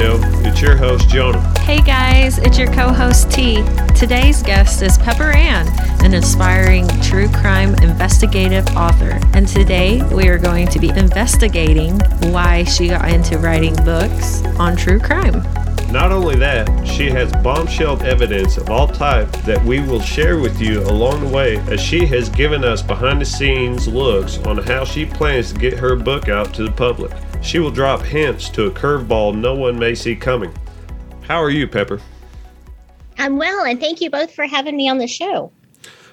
Show. It's your host, Jonah. Hey guys, it's your co host T. Today's guest is Pepper Anne, an inspiring true crime investigative author. And today we are going to be investigating why she got into writing books on true crime. Not only that, she has bombshell evidence of all type that we will share with you along the way as she has given us behind the scenes looks on how she plans to get her book out to the public. She will drop hints to a curveball no one may see coming. How are you, Pepper? I'm well, and thank you both for having me on the show.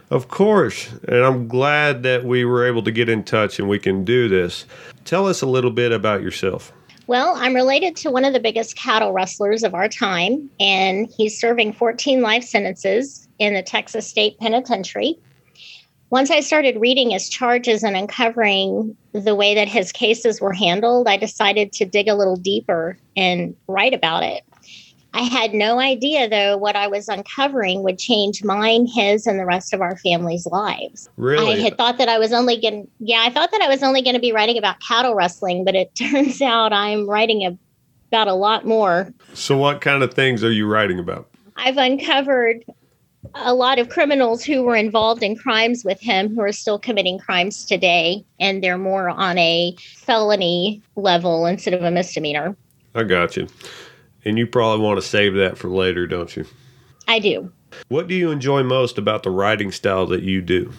Of course, and I'm glad that we were able to get in touch and we can do this. Tell us a little bit about yourself. Well, I'm related to one of the biggest cattle rustlers of our time, and he's serving 14 life sentences in the Texas State Penitentiary. Once I started reading his charges and uncovering the way that his cases were handled, I decided to dig a little deeper and write about it. I had no idea, though, what I was uncovering would change mine, his, and the rest of our family's lives. Really? I had thought that I was only going yeah, I thought that I was only going to be writing about cattle rustling, but it turns out I'm writing about a lot more. So, what kind of things are you writing about? I've uncovered a lot of criminals who were involved in crimes with him who are still committing crimes today, and they're more on a felony level instead of a misdemeanor. I got you. And you probably want to save that for later, don't you? I do. What do you enjoy most about the writing style that you do?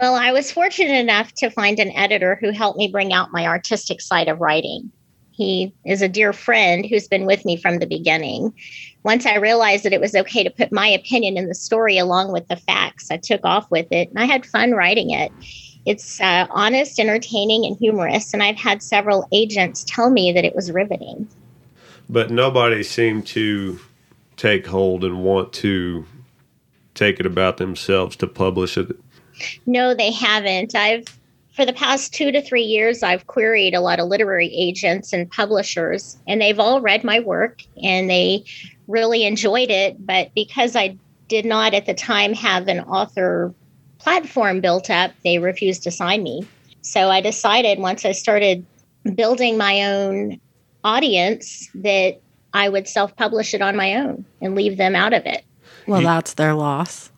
Well, I was fortunate enough to find an editor who helped me bring out my artistic side of writing. He is a dear friend who's been with me from the beginning. Once I realized that it was okay to put my opinion in the story along with the facts, I took off with it and I had fun writing it. It's uh, honest, entertaining, and humorous, and I've had several agents tell me that it was riveting but nobody seemed to take hold and want to take it about themselves to publish it. No, they haven't. I've for the past two to three years, I've queried a lot of literary agents and publishers, and they've all read my work and they really enjoyed it. But because I did not at the time have an author platform built up, they refused to sign me. So I decided once I started building my own audience that I would self publish it on my own and leave them out of it. Well, that's their loss.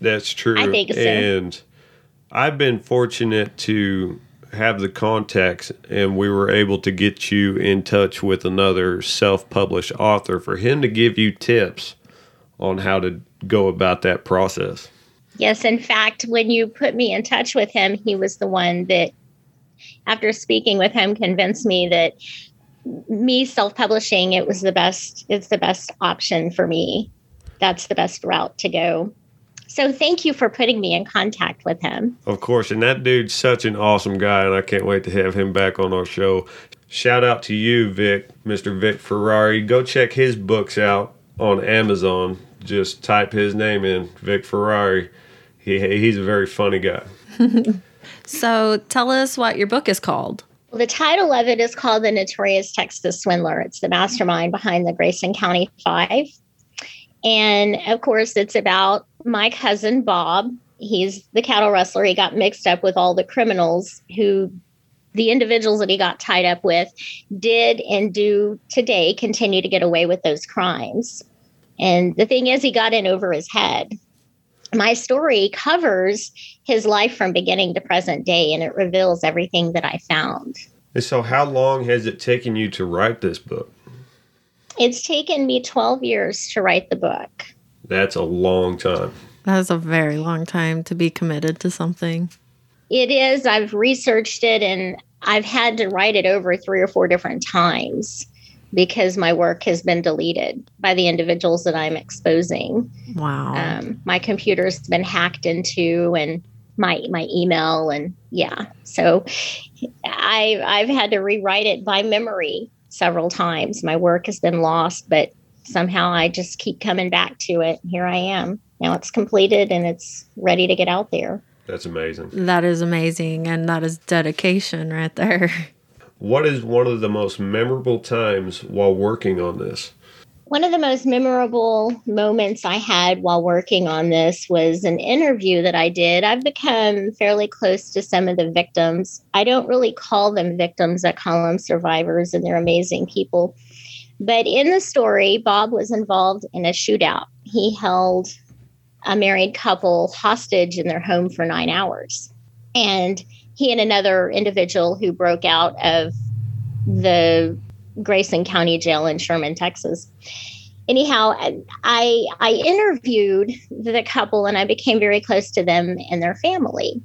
that's true. I think so. And I've been fortunate to have the contacts, and we were able to get you in touch with another self published author for him to give you tips on how to go about that process. Yes, in fact, when you put me in touch with him, he was the one that, after speaking with him, convinced me that me self-publishing it was the best it's the best option for me that's the best route to go so thank you for putting me in contact with him. Of course and that dude's such an awesome guy and i can't wait to have him back on our show. Shout out to you vic mr vic ferrari. Go check his books out on amazon. Just type his name in vic ferrari. He, he's a very funny guy. So tell us what your book is called. Well, the title of it is called The Notorious Texas Swindler. It's the mastermind behind the Grayson County Five. And of course, it's about my cousin Bob. He's the cattle rustler. He got mixed up with all the criminals who, the individuals that he got tied up with, did and do today continue to get away with those crimes. And the thing is, he got in over his head my story covers his life from beginning to present day and it reveals everything that I found. And so, how long has it taken you to write this book? It's taken me 12 years to write the book. That's a long time. That is a very long time to be committed to something. It is. I've researched it and I've had to write it over three or four different times because my work has been deleted by the individuals that I'm exposing. Wow. Um, my computer's been hacked into and my my email and yeah. So I I've had to rewrite it by memory several times. My work has been lost, but somehow I just keep coming back to it. Here I am. Now it's completed and it's ready to get out there. That's amazing. That is amazing and that is dedication right there. What is one of the most memorable times while working on this? One of the most memorable moments I had while working on this was an interview that I did. I've become fairly close to some of the victims. I don't really call them victims, I call them survivors, and they're amazing people. But in the story, Bob was involved in a shootout. He held a married couple hostage in their home for nine hours. And he and another individual who broke out of the Grayson County Jail in Sherman, Texas. Anyhow, I I interviewed the couple and I became very close to them and their family.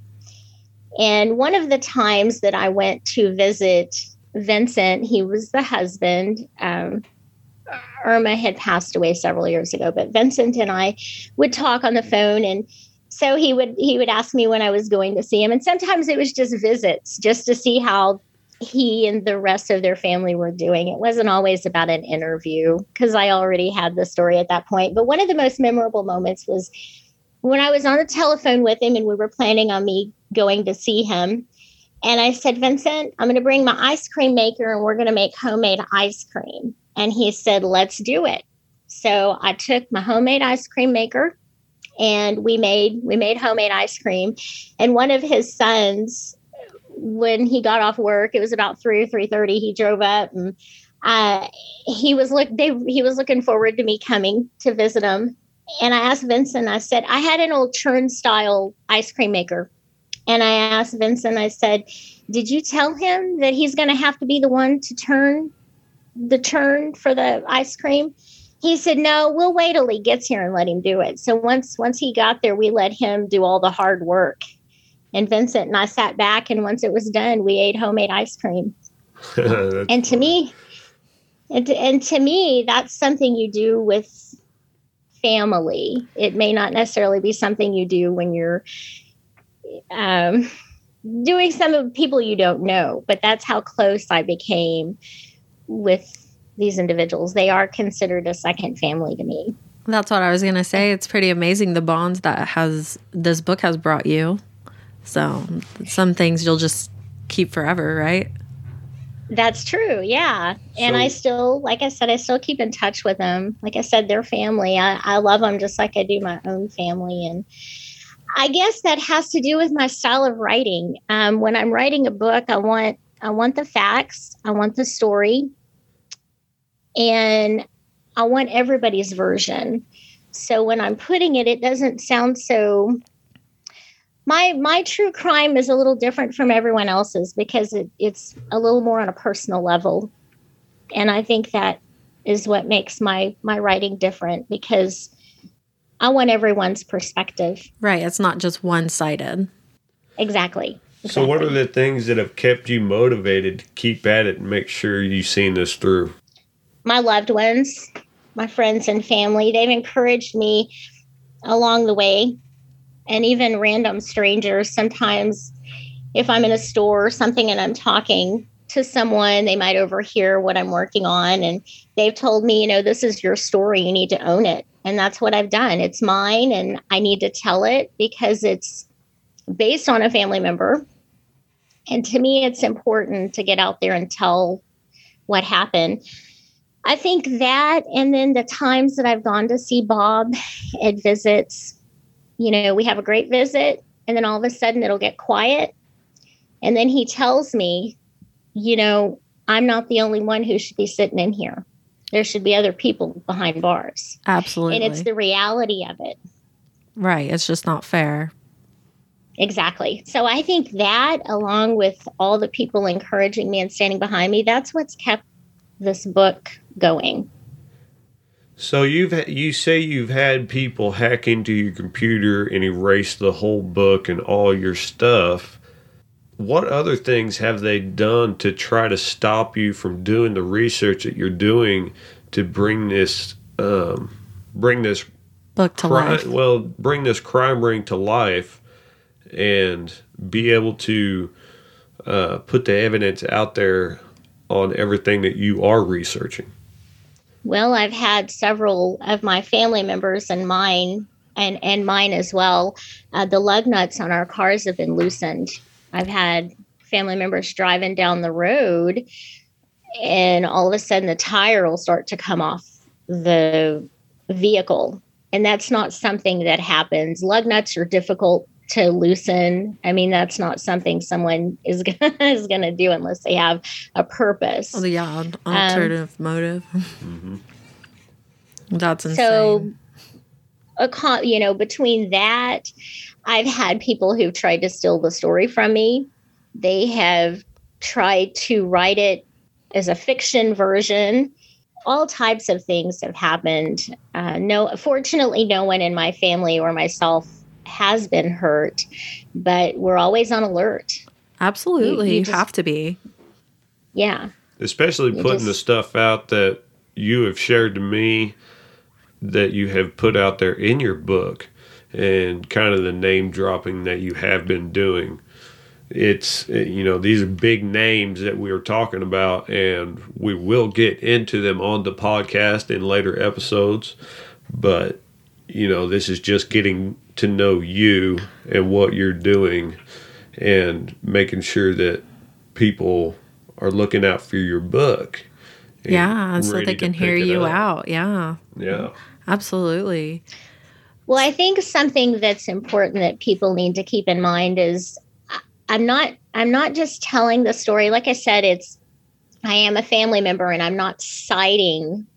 And one of the times that I went to visit Vincent, he was the husband. Um, Irma had passed away several years ago, but Vincent and I would talk on the phone and so he would he would ask me when I was going to see him and sometimes it was just visits just to see how he and the rest of their family were doing. It wasn't always about an interview because I already had the story at that point. But one of the most memorable moments was when I was on the telephone with him and we were planning on me going to see him. And I said, Vincent, I'm going to bring my ice cream maker and we're going to make homemade ice cream. And he said, let's do it. So I took my homemade ice cream maker and we made we made homemade ice cream and one of his sons when he got off work it was about 3 or 3.30 he drove up and uh, he was look they he was looking forward to me coming to visit him and i asked vincent i said i had an old churn style ice cream maker and i asked vincent i said did you tell him that he's going to have to be the one to turn the turn for the ice cream? He said no we'll wait till he gets here and let him do it. So once once he got there we let him do all the hard work. And vincent and i sat back and once it was done we ate homemade ice cream. And to me and to, and to me that's something you do with family. It may not necessarily be something you do when you're um, doing some of people you don't know but that's how close i became with these individuals. They are considered a second family to me. That's what I was going to say. It's pretty amazing the bonds that has this book has brought you. So, some things you'll just keep forever, right? That's true. Yeah. And so, I still, like I said, I still keep in touch with them. Like I said, they're family. I, I love them just like I do my own family. And I guess that has to do with my style of writing. Um, when I'm writing a book, I want I want the facts. I want the story and I want everybody's version. So when I'm putting it, it doesn't sound so. My my true crime is a little different from everyone else's because it, it's a little more on a personal level, and I think that is what makes my my writing different because I want everyone's perspective. Right, it's not just one sided. Exactly. Exactly. So, what are the things that have kept you motivated to keep at it and make sure you've seen this through? my loved ones, my friends and family. They've encouraged me along the way, and even random strangers. Sometimes, if I'm in a store or something and I'm talking to someone, they might overhear what I'm working on, and they've told me, you know, this is your story. You need to own it. And that's what I've done. It's mine, and I need to tell it because it's based on a family member. And to me, it's important to get out there and tell what happened. I think that, and then the times that I've gone to see Bob at visits, you know, we have a great visit, and then all of a sudden it'll get quiet. And then he tells me, you know, I'm not the only one who should be sitting in here. There should be other people behind bars. Absolutely. And it's the reality of it. Right. It's just not fair. Exactly. So I think that, along with all the people encouraging me and standing behind me, that's what's kept this book going. So you've you say you've had people hack into your computer and erase the whole book and all your stuff. What other things have they done to try to stop you from doing the research that you're doing to bring this um, bring this book to crime, life? Well, bring this crime ring to life and be able to uh, put the evidence out there on everything that you are researching? Well, I've had several of my family members and mine and and mine as well. Uh, the lug nuts on our cars have been loosened. I've had family members driving down the road, and all of a sudden the tire will start to come off the vehicle, and that's not something that happens. Lug nuts are difficult to loosen. I mean, that's not something someone is gonna is gonna do unless they have a purpose. Oh, yeah, an um, alternative motive. Mm-hmm. That's insane. So, a con- you know, between that, I've had people who've tried to steal the story from me. They have tried to write it as a fiction version. All types of things have happened. Uh, no, fortunately, no one in my family or myself has been hurt, but we're always on alert. Absolutely, You- you, you just- have to be. Yeah. especially You putting the stuff out that you have shared to me that you have put out there in your book and kind of the name dropping that you have been doing it's you know these are big names that we are talking about and we will get into them on the podcast in later episodes but you know this is just getting to know you and what you're doing and making sure that people are looking out for your book Yeah, so they can hear you up. out. Yeah, yeah absolutely. Well, I think something that's important that people need to keep in mind is I'm not I'm not just telling the story. Like I said, it's I am a family member and I'm not siding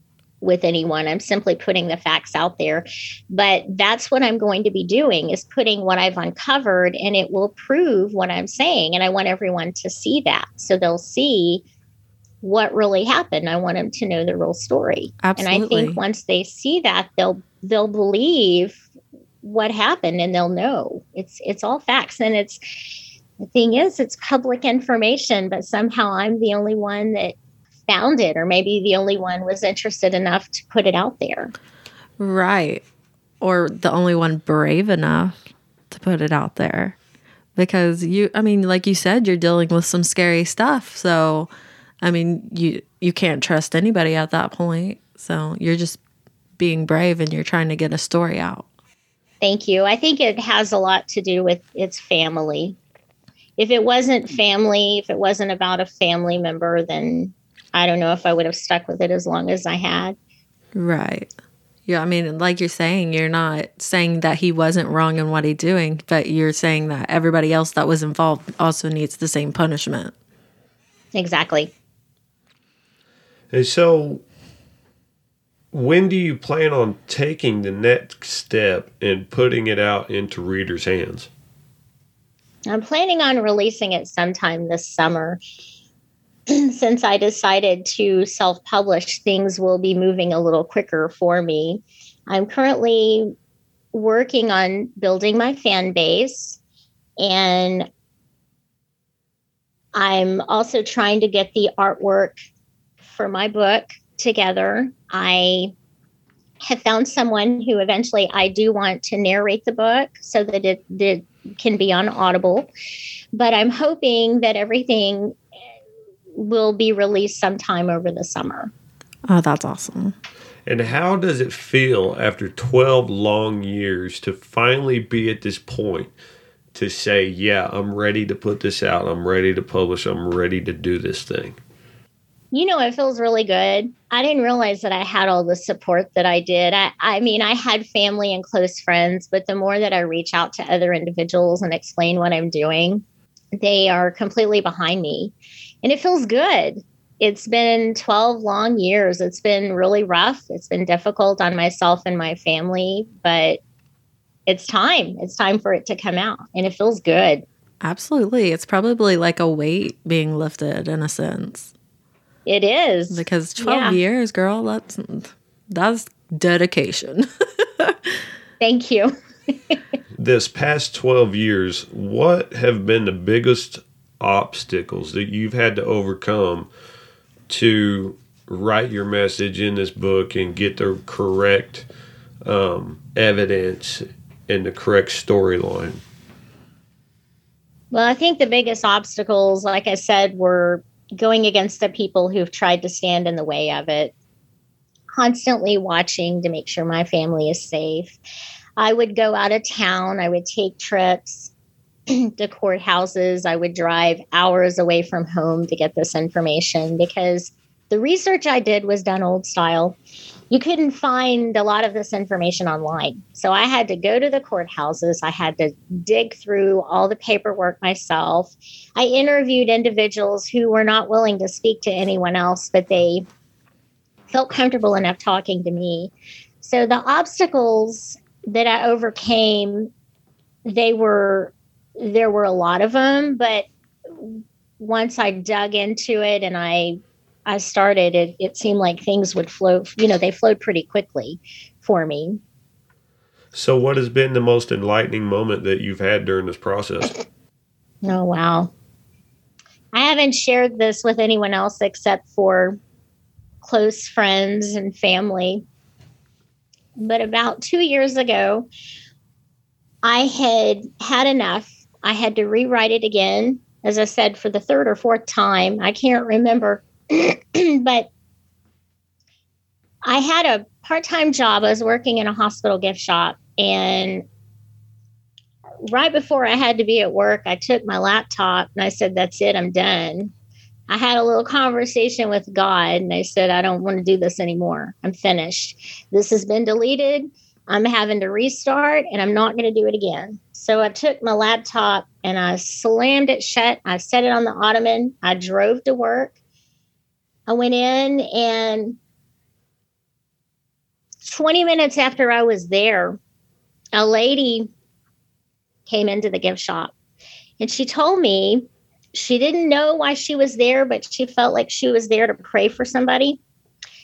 with anyone. I'm simply putting the facts out there. But that's what I'm going to be doing is putting what I've uncovered and it will prove what I'm saying. And I want everyone to see that. So they'll see what really happened. I want them to know the real story. Absolutely. And I think once they see that, they'll they'll believe what happened and they'll know. It's it's all facts. And it's the thing is it's public information, but somehow I'm the only one that found it, or maybe the only one was interested enough to put it out there. Right. Or the only one brave enough to put it out there. Because you I mean, like you said, you're dealing with some scary stuff. So I mean, you you can't trust anybody at that point. So you're just being brave and you're trying to get a story out. Thank you. I think it has a lot to do with its family. If it wasn't family, if it wasn't about a family member, then I don't know if I would have stuck with it as long as I had. Right. Yeah, I mean, like you're saying, you're not saying that he wasn't wrong in what he's doing, but you're saying that everybody else that was involved also needs the same punishment. Exactly. And so, when do you plan on taking the next step and putting it out into readers' hands? I'm planning on releasing it sometime this summer. Since I decided to self publish, things will be moving a little quicker for me. I'm currently working on building my fan base and I'm also trying to get the artwork for my book together. I have found someone who eventually I do want to narrate the book so that it, it can be on Audible. But I'm hoping that everything will be released sometime over the summer. Oh, that's awesome. And how does it feel after 12 long years to finally be at this point to say, yeah, I'm ready to put this out, I'm ready to publish, I'm ready to do this thing? You know, it feels really good. I didn't realize that I had all the support that I did. I, I mean, I had family and close friends, but the more that I reach out to other individuals and explain what I'm doing, they are completely behind me. And it feels good. It's been 12 long years. It's been really rough. It's been difficult on myself and my family, but it's time. It's time for it to come out. And it feels good. Absolutely. It's probably like a weight being lifted in a sense. It is. Because 12 Yeah. years, girl, that's that's dedication. Thank you. This past 12 years, what have been the biggest obstacles that you've had to overcome to write your message in this book and get the correct um, evidence and the correct storyline? Well, I think the biggest obstacles, like I said, were going against the people who've tried to stand in the way of it, constantly watching to make sure my family is safe. I would go out of town, I would take trips to courthouses, I would drive hours away from home to get this information because the research I did was done old style. You couldn't find a lot of this information online. So I had to go to the courthouses. I had to dig through all the paperwork myself. I interviewed individuals who were not willing to speak to anyone else, but they felt comfortable enough talking to me. So the obstacles that I overcame, they were, there were a lot of them, but once I dug into it and I I started, it, it seemed like things would flow, you know, they flowed pretty quickly for me. So, what has been the most enlightening moment that you've had during this process? Oh, wow. I haven't shared this with anyone else except for close friends and family. But about two years ago, I had had enough. I had to rewrite it again, as I said, for the third or fourth time. I can't remember but I had a part time job. I was working in a hospital gift shop. And right before I had to be at work, I took my laptop and I said, That's it, I'm done. I had a little conversation with God and I said, I don't want to do this anymore. I'm finished. This has been deleted. I'm having to restart and I'm not going to do it again. So I took my laptop and I slammed it shut. I set it on the ottoman. I drove to work. I went in and 20 minutes after I was there, a lady came into the gift shop and she told me she didn't know why she was there, but she felt like she was there to pray for somebody.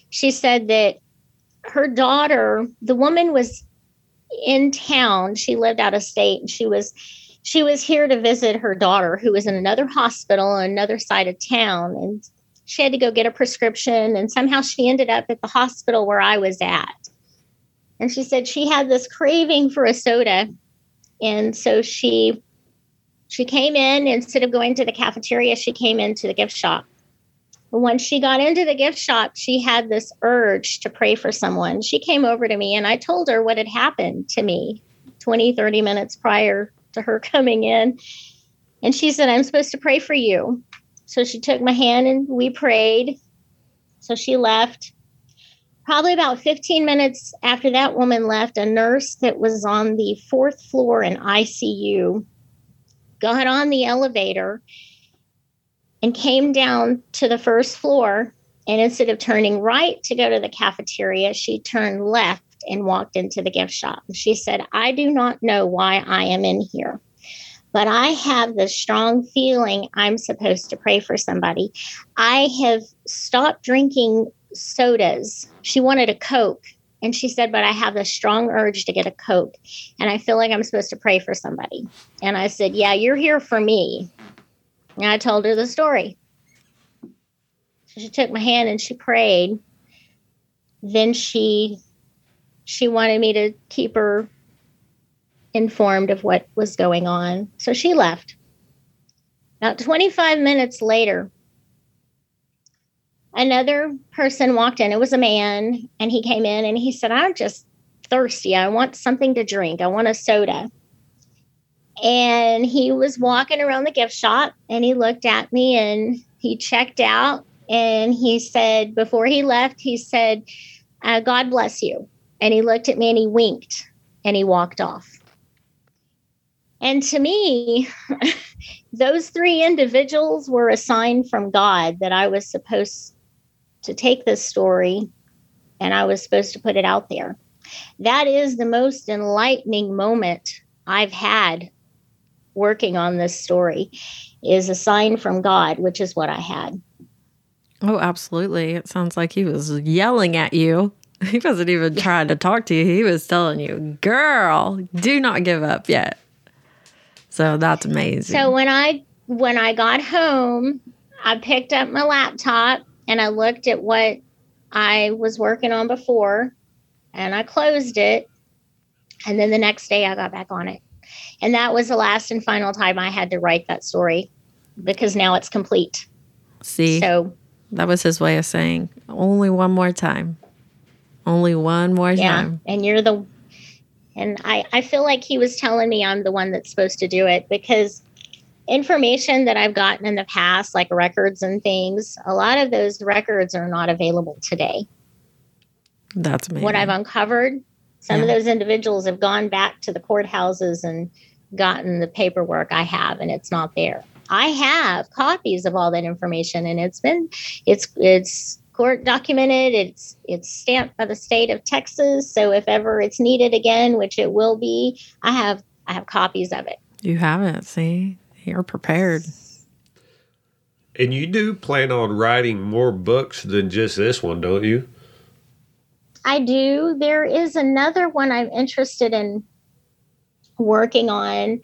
She said that her daughter, the woman was in town. She lived out of state and she was she was here to visit her daughter who was in another hospital on another side of town and she had to go get a prescription and somehow she ended up at the hospital where I was at. And she said she had this craving for a soda. And so she she came in instead of going to the cafeteria, she came into the gift shop. When she got into the gift shop, she had this urge to pray for someone. She came over to me and I told her what had happened to me 20, 30 minutes prior to her coming in. And she said, I'm supposed to pray for you. So she took my hand and we prayed. So she left. Probably about 15 minutes after that woman left, a nurse that was on the fourth floor in ICU got on the elevator and came down to the first floor. And instead of turning right to go to the cafeteria, she turned left and walked into the gift shop. She said, I do not know why I am in here but I have the strong feeling I'm supposed to pray for somebody. I have stopped drinking sodas. She wanted a Coke. And she said, But I have the strong urge to get a Coke. And I feel like I'm supposed to pray for somebody. And I said, Yeah, you're here for me. And I told her the story. So she took my hand and she prayed. Then she she wanted me to keep her informed of what was going on. So she left. About 25 minutes later, another person walked in. It was a man, and he came in and he said, I'm just thirsty. I want something to drink. I want a soda. And he was walking around the gift shop and he looked at me and he checked out and he said, before he left, he said, uh, God bless you. And he looked at me and he winked and he walked off. And to me, those three individuals were a sign from God that I was supposed to take this story and I was supposed to put it out there. That is the most enlightening moment I've had working on this story is a sign from God, which is what I had. Oh, absolutely. It sounds like he was yelling at you. He wasn't even trying to talk to you. He was telling you, girl, do not give up yet. So that's amazing. So when I when I got home, I picked up my laptop and I looked at what I was working on before and I closed it. And then the next day I got back on it. And that was the last and final time I had to write that story because now it's complete. See? So that was his way of saying only one more time. Only one more yeah, time. And you're the and I, I feel like he was telling me I'm the one that's supposed to do it because information that I've gotten in the past, like records and things, a lot of those records are not available today. That's amazing. what I've uncovered. Some of those individuals have gone back to the courthouses and gotten the paperwork I have, and it's not there. I have copies of all that information, and it's been it's it's court documented. It's it's stamped by the state of Texas. So if ever it's needed again, which it will be, I have I have copies of it. You have it. See, you're prepared. And you do plan on writing more books than just this one, don't you? I do. There is another one I'm interested in working on.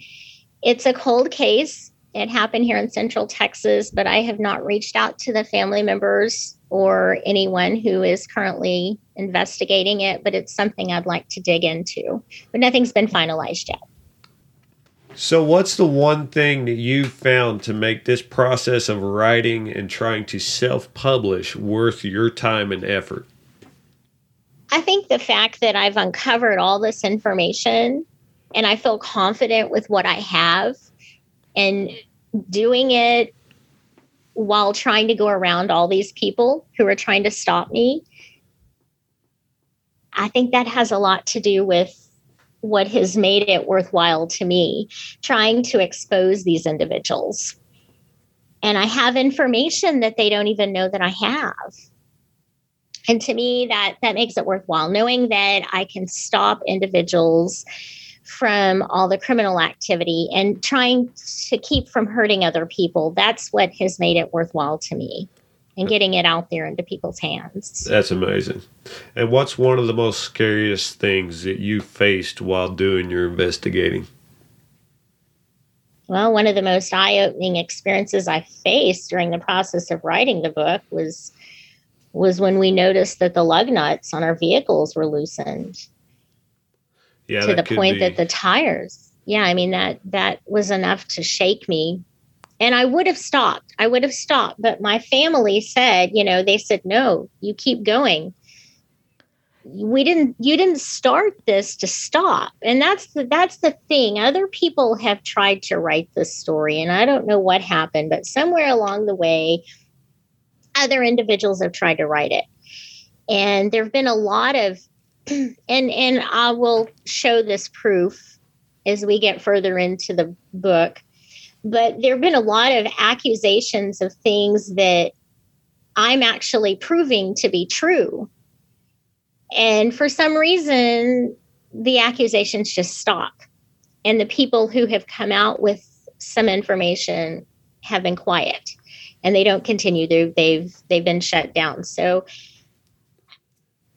It's a cold case. It happened here in Central Texas, but I have not reached out to the family members or anyone who is currently investigating it, but it's something I'd like to dig into. But nothing's been finalized yet. So, what's the one thing that you found to make this process of writing and trying to self publish worth your time and effort? I think the fact that I've uncovered all this information and I feel confident with what I have and doing it while trying to go around all these people who are trying to stop me, I think that has a lot to do with what has made it worthwhile to me trying to expose these individuals. And I have information that they don't even know that I have and to me that that makes it worthwhile knowing that i can stop individuals from all the criminal activity and trying to keep from hurting other people that's what has made it worthwhile to me and getting it out there into people's hands That's amazing. And what's one of the most scariest things that you faced while doing your investigating? well one of the most eye-opening experiences i faced during the process of writing the book was was when we noticed that the lug nuts on our vehicles were loosened Yeah, to the point be- that the tires yeah i mean that that was enough to shake me. And i would have stopped. I would have stopped. But my family said you know they said no you keep going. We didn't you didn't start this to stop. And that's the that's the thing. Other people have tried to write this story and i don't know what happened but somewhere along the way other individuals have tried to write it. And there have been a lot of and and I will show this proof as we get further into the book. But there have been a lot of accusations of things that I'm actually proving to be true. And for some reason, the accusations just stop. And the people who have come out with some information have been quiet and they don't continue. They've they've they've been shut down. So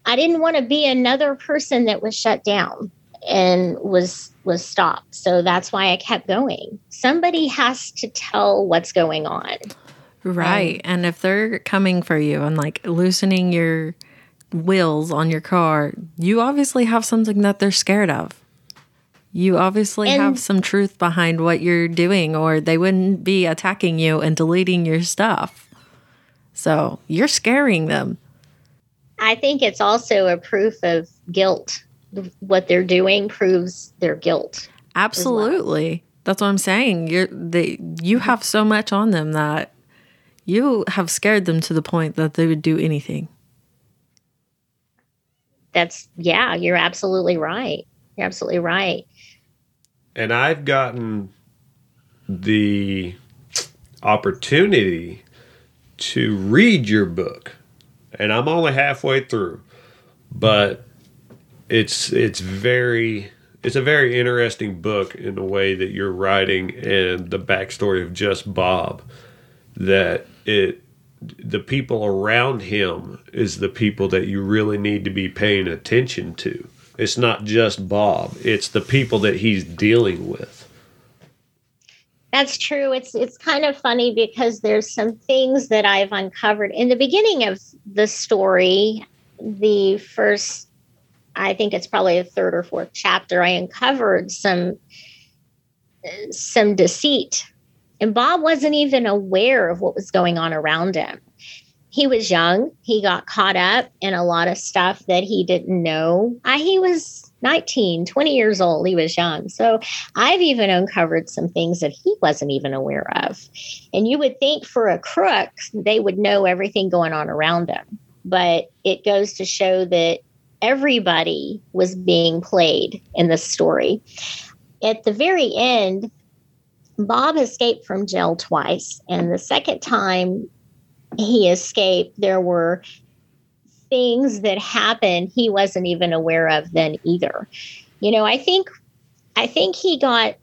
I didn't want to be another person that was shut down and was was stopped. So that's why I kept going. Somebody has to tell what's going on. Right. And if they're coming for you and like loosening your wheels on your car, you obviously have something that they're scared of. You obviously And- have some truth behind what you're doing, or they wouldn't be attacking you and deleting your stuff. So you're scaring them. I think it's also a proof of guilt. What they're doing proves their guilt. Absolutely. That's what I'm saying. You're they you have so much on them that you have scared them to the point that they would do anything. That's yeah, you're absolutely right. You're absolutely right. and I've gotten the opportunity to read your book, and I'm only halfway through, but it's it's very it's a very interesting book in the way that you're writing and the backstory of just Bob. That it the people around him is the people that you really need to be paying attention to. It's not just Bob, it's the people that he's dealing with. That's true. It's it's kind of funny because there's some things that I've uncovered in the beginning of the story. The first, I think it's probably the third or fourth chapter. I uncovered some some deceit, and Bob wasn't even aware of what was going on around him. He was young. He got caught up in a lot of stuff that he didn't know. I, he was 19, 20 years old. He was young. So I've even uncovered some things that he wasn't even aware of. And you would think for a crook, they would know everything going on around them. But it goes to show that everybody was being played in this story. At the very end, Bob escaped from jail twice. And the second time he escaped, there were things that happened he wasn't even aware of then either. You know, I think I think he got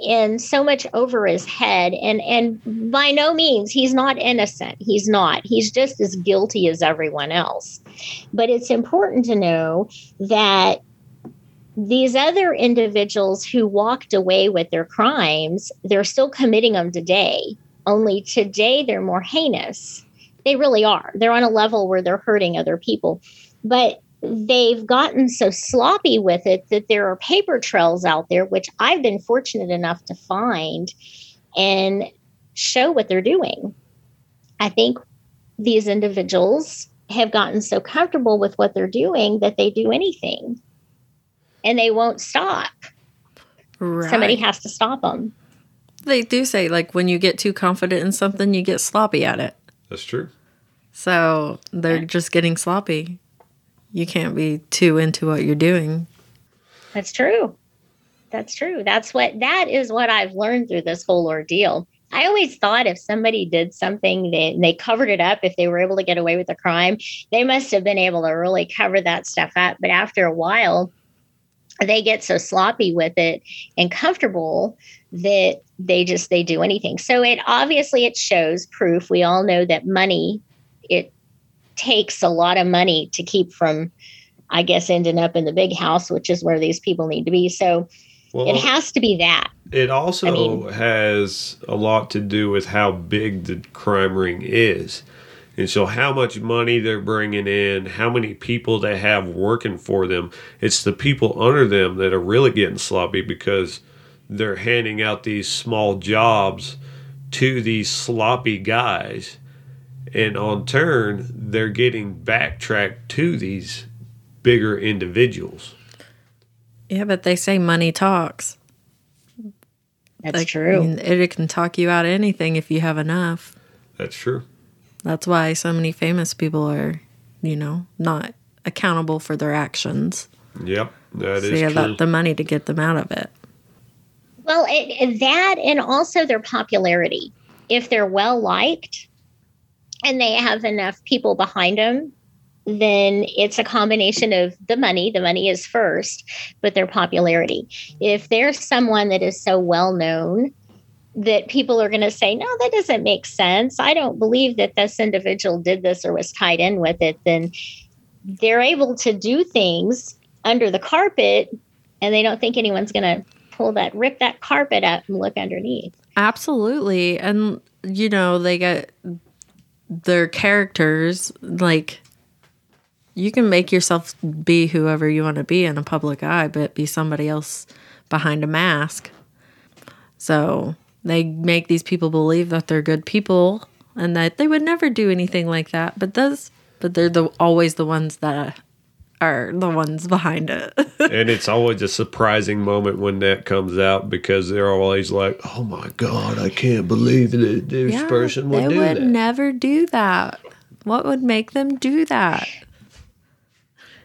in so much over his head and and by no means he's not innocent. He's not. He's just as guilty as everyone else. But it's important to know that these other individuals who walked away with their crimes they're still committing them today. Only today they're more heinous they really are they're on a level where they're hurting other people but they've gotten so sloppy with it that there are paper trails out there, which I've been fortunate enough to find and show what they're doing. I think these individuals have gotten so comfortable with what they're doing that they do anything and they won't stop. Right. Somebody has to stop them. They do say, like, when you get too confident in something, you get sloppy at it. That's true. So they're just getting sloppy you can't be too into what you're doing. That's true. That's true. That's what that is what I've learned through this whole ordeal. I always thought if somebody did something they, they covered it up, if they were able to get away with the crime, they must have been able to really cover that stuff up. But after a while, they get so sloppy with it and comfortable that they just they do anything. So it obviously it shows proof. We all know that money it takes a lot of money to keep from, I guess, ending up in the big house, which is where these people need to be. So well, it has to be that. It also I mean, has a lot to do with how big the crime ring is. And so, how much money they're bringing in, how many people they have working for them. It's the people under them that are really getting sloppy because they're handing out these small jobs to these sloppy guys and on turn they're getting backtracked to these bigger individuals. Yeah but they say money talks. That's like, true. I mean, it can talk you out of anything if you have enough. That's true. That's why so many famous people are you know not accountable for their actions. Yep that so is you true. the money to get them out of it. Well it, that and also their popularity. If they're well liked and they have enough people behind them then it's a combination of the money. The money is first, but their popularity. If there's someone that is so well known that people are going to say, no, that doesn't make sense. I don't believe that this individual did this or was tied in with it, then they're able to do things under the carpet and they don't think anyone's going to pull that, rip that carpet up and look underneath. Absolutely. And, you know, they get their characters like you can make yourself be whoever you want to be in a public eye but be somebody else behind a mask. So they make these people believe that they're good people and that they would never do anything like that but those but they're the always the ones that are the ones behind it. and it's always a surprising moment when that comes out because they're always like, "Oh my god, I can't believe that this yeah, person would they do would that." never do that. What would make them do that?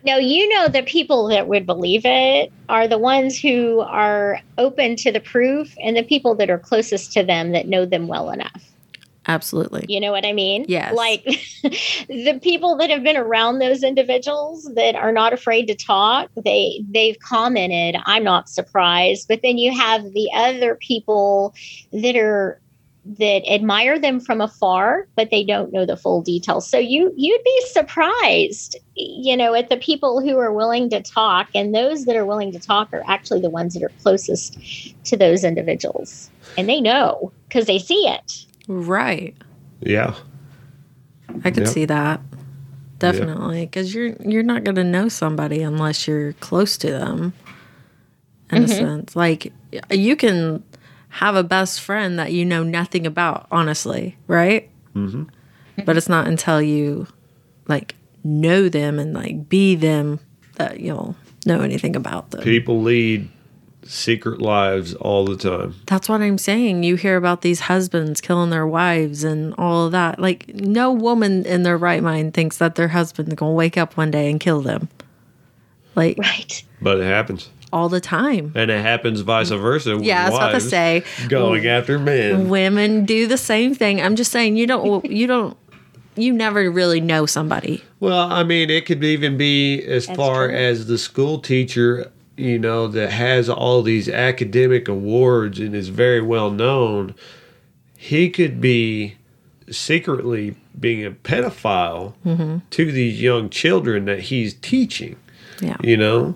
No, you know the people that would believe it are the ones who are open to the proof and the people that are closest to them that know them well enough. Absolutely. You know what I mean? Yes. Like the people that have been around those individuals that are not afraid to talk, they they've commented, I'm not surprised. But then you have the other people that are that admire them from afar, but they don't know the full details. So you you'd be surprised, you know, at the people who are willing to talk, and those that are willing to talk are actually the ones that are closest to those individuals, and they know because they see it. Right. Yeah. I could yep. see that. Definitely, because yep. you're you're not going to know somebody unless you're close to them. In mm-hmm. a sense, like you can have a best friend that you know nothing about, honestly, right? Mm-hmm. But it's not until you like know them and like be them that you'll know anything about them. People lead secret lives all the time. That's what I'm saying. You hear about these husbands killing their wives and all of that. Like no woman in their right mind thinks that their husband's going to wake up one day and kill them. Like Right. But it happens. all the time. And it happens vice versa. with Yeah, I was about to say Going after men. women do the same thing. I'm just saying you don't you don't you never really know somebody. Well, I mean, it could even be as That's far true. as the school teacher, you know, that has all these academic awards and is very well known. He could be secretly being a pedophile Mm-hmm. to these young children that he's teaching, Yeah. you know?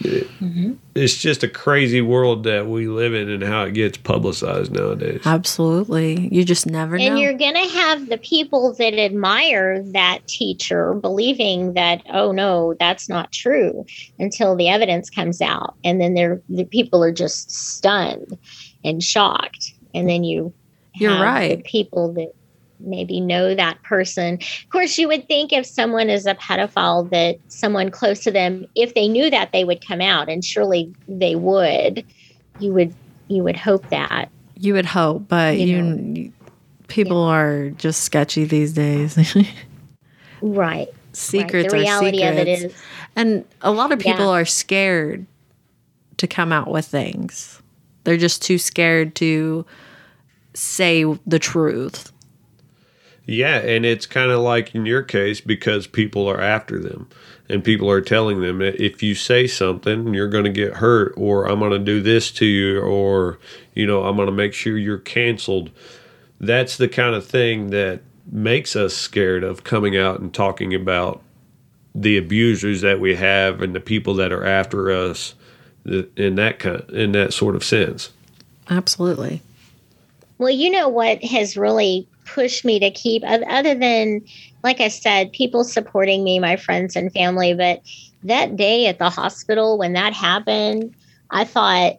Mm-hmm. It's just a crazy world that we live in and how it gets publicized nowadays. Absolutely. You just never And know. you're going to have the people that admire that teacher believing that, oh, no, that's not true until the evidence comes out. And then they're, the people are just stunned and shocked. And then you You're have right. The people that maybe know that person. Of course, you would think if someone is a pedophile, that someone close to them, if they knew that, they would come out, and surely they would. You would you would hope that. You would hope, but You you, know. you- people are just sketchy these days. Right. secrets right. The reality are of it secrets. is And a lot of people Yeah. are scared to come out with things. They're just too scared to say the truth. Yeah, and it's kind of like in your case because people are after them and people are telling them that if you say something, you're going to get hurt, or I'm going to do this to you, or, you know, I'm going to make sure you're canceled. That's the kind of thing that makes us scared of coming out and talking about the abusers that we have and the people that are after us in that kind in that sort of sense. Absolutely. Well, you know what has really pushed me to keep, other than, like I said, people supporting me, my friends and family. But that day at the hospital when that happened, I thought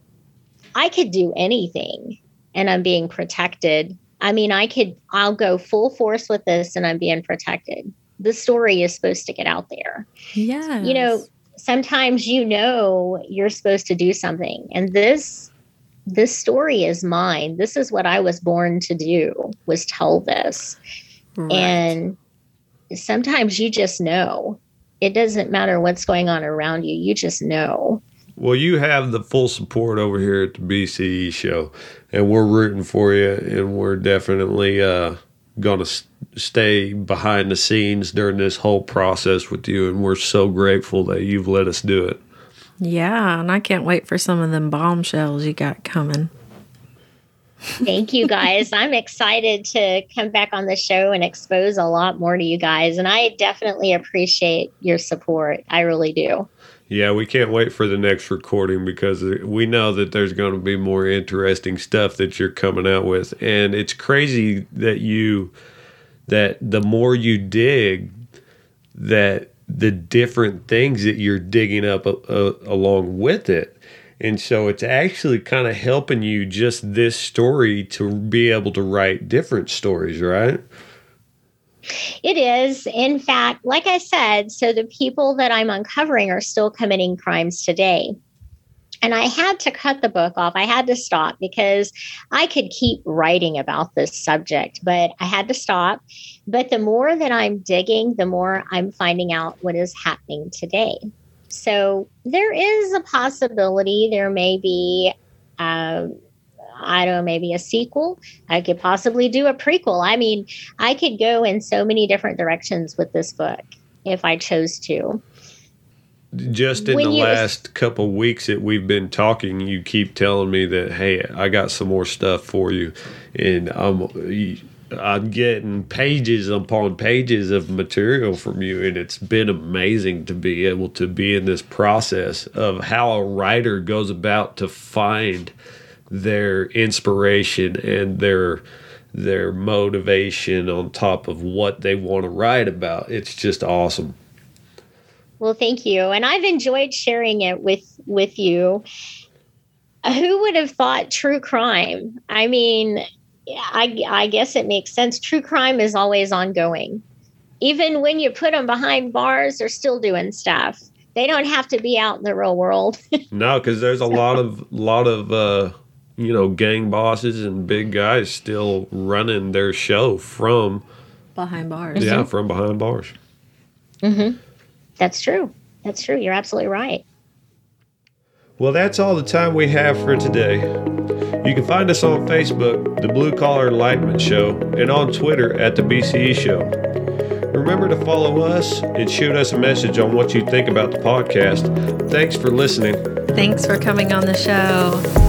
I could do anything and I'm being protected. I mean, I could, I'll go full force with this and I'm being protected. The story is supposed to get out there. Yeah. You know, sometimes you know you're supposed to do something and this this story is mine. This is what i was born to do was tell this. And sometimes you just know. It doesn't matter what's going on around you you just know. Well, you have the full support over here at the BCE show, and we're rooting for you, and we're definitely uh, going to s- stay behind the scenes during this whole process with you, and we're so grateful that you've let us do it. Yeah, and I can't wait for some of them bombshells you got coming. thank you guys i'm excited to come back on the show and expose a lot more to you guys and i definitely appreciate your support i really do Yeah, we can't wait for the next recording because we know that there's going to be more interesting stuff that you're coming out with. And it's crazy that you, that the more you dig, that the different things that you're digging up uh, uh, along with it. And so it's actually kind of helping you just this story to be able to write different stories, right? It is. In fact, like I said, so the people that I'm uncovering are still committing crimes today. And I had to cut the book off. I had to stop because I could keep writing about this subject, but I had to stop. But the more that I'm digging, the more I'm finding out what is happening today. So there is a possibility there may be, um, I don't know, maybe a sequel. I could possibly do a prequel. I mean, I could go in so many different directions with this book if I chose to. Just in When the last couple weeks that we've been talking, you keep telling me that hey, I got some more stuff for you, and I'm I'm getting pages upon pages of material from you, and it's been amazing to be able to be in this process of how a writer goes about to find their inspiration and their their motivation on top of what they want to write about. It's just awesome. Well, thank you. And I've enjoyed sharing it with with you. Who would have thought true crime? I mean, I I guess it makes sense. True crime is always ongoing. Even when you put them behind bars, they're still doing stuff. They don't have to be out in the real world. No, because there's a lot of lot of uh, you know gang bosses and big guys still running their show from Behind bars. yeah from behind bars. That's true. That's true. You're absolutely right. Well, that's all the time we have for today. You can find us on Facebook, The Blue Collar Enlightenment Show, and on Twitter at The BCE Show. Remember to follow us and shoot us a message on what you think about the podcast. Thanks for listening. Thanks for coming on the show.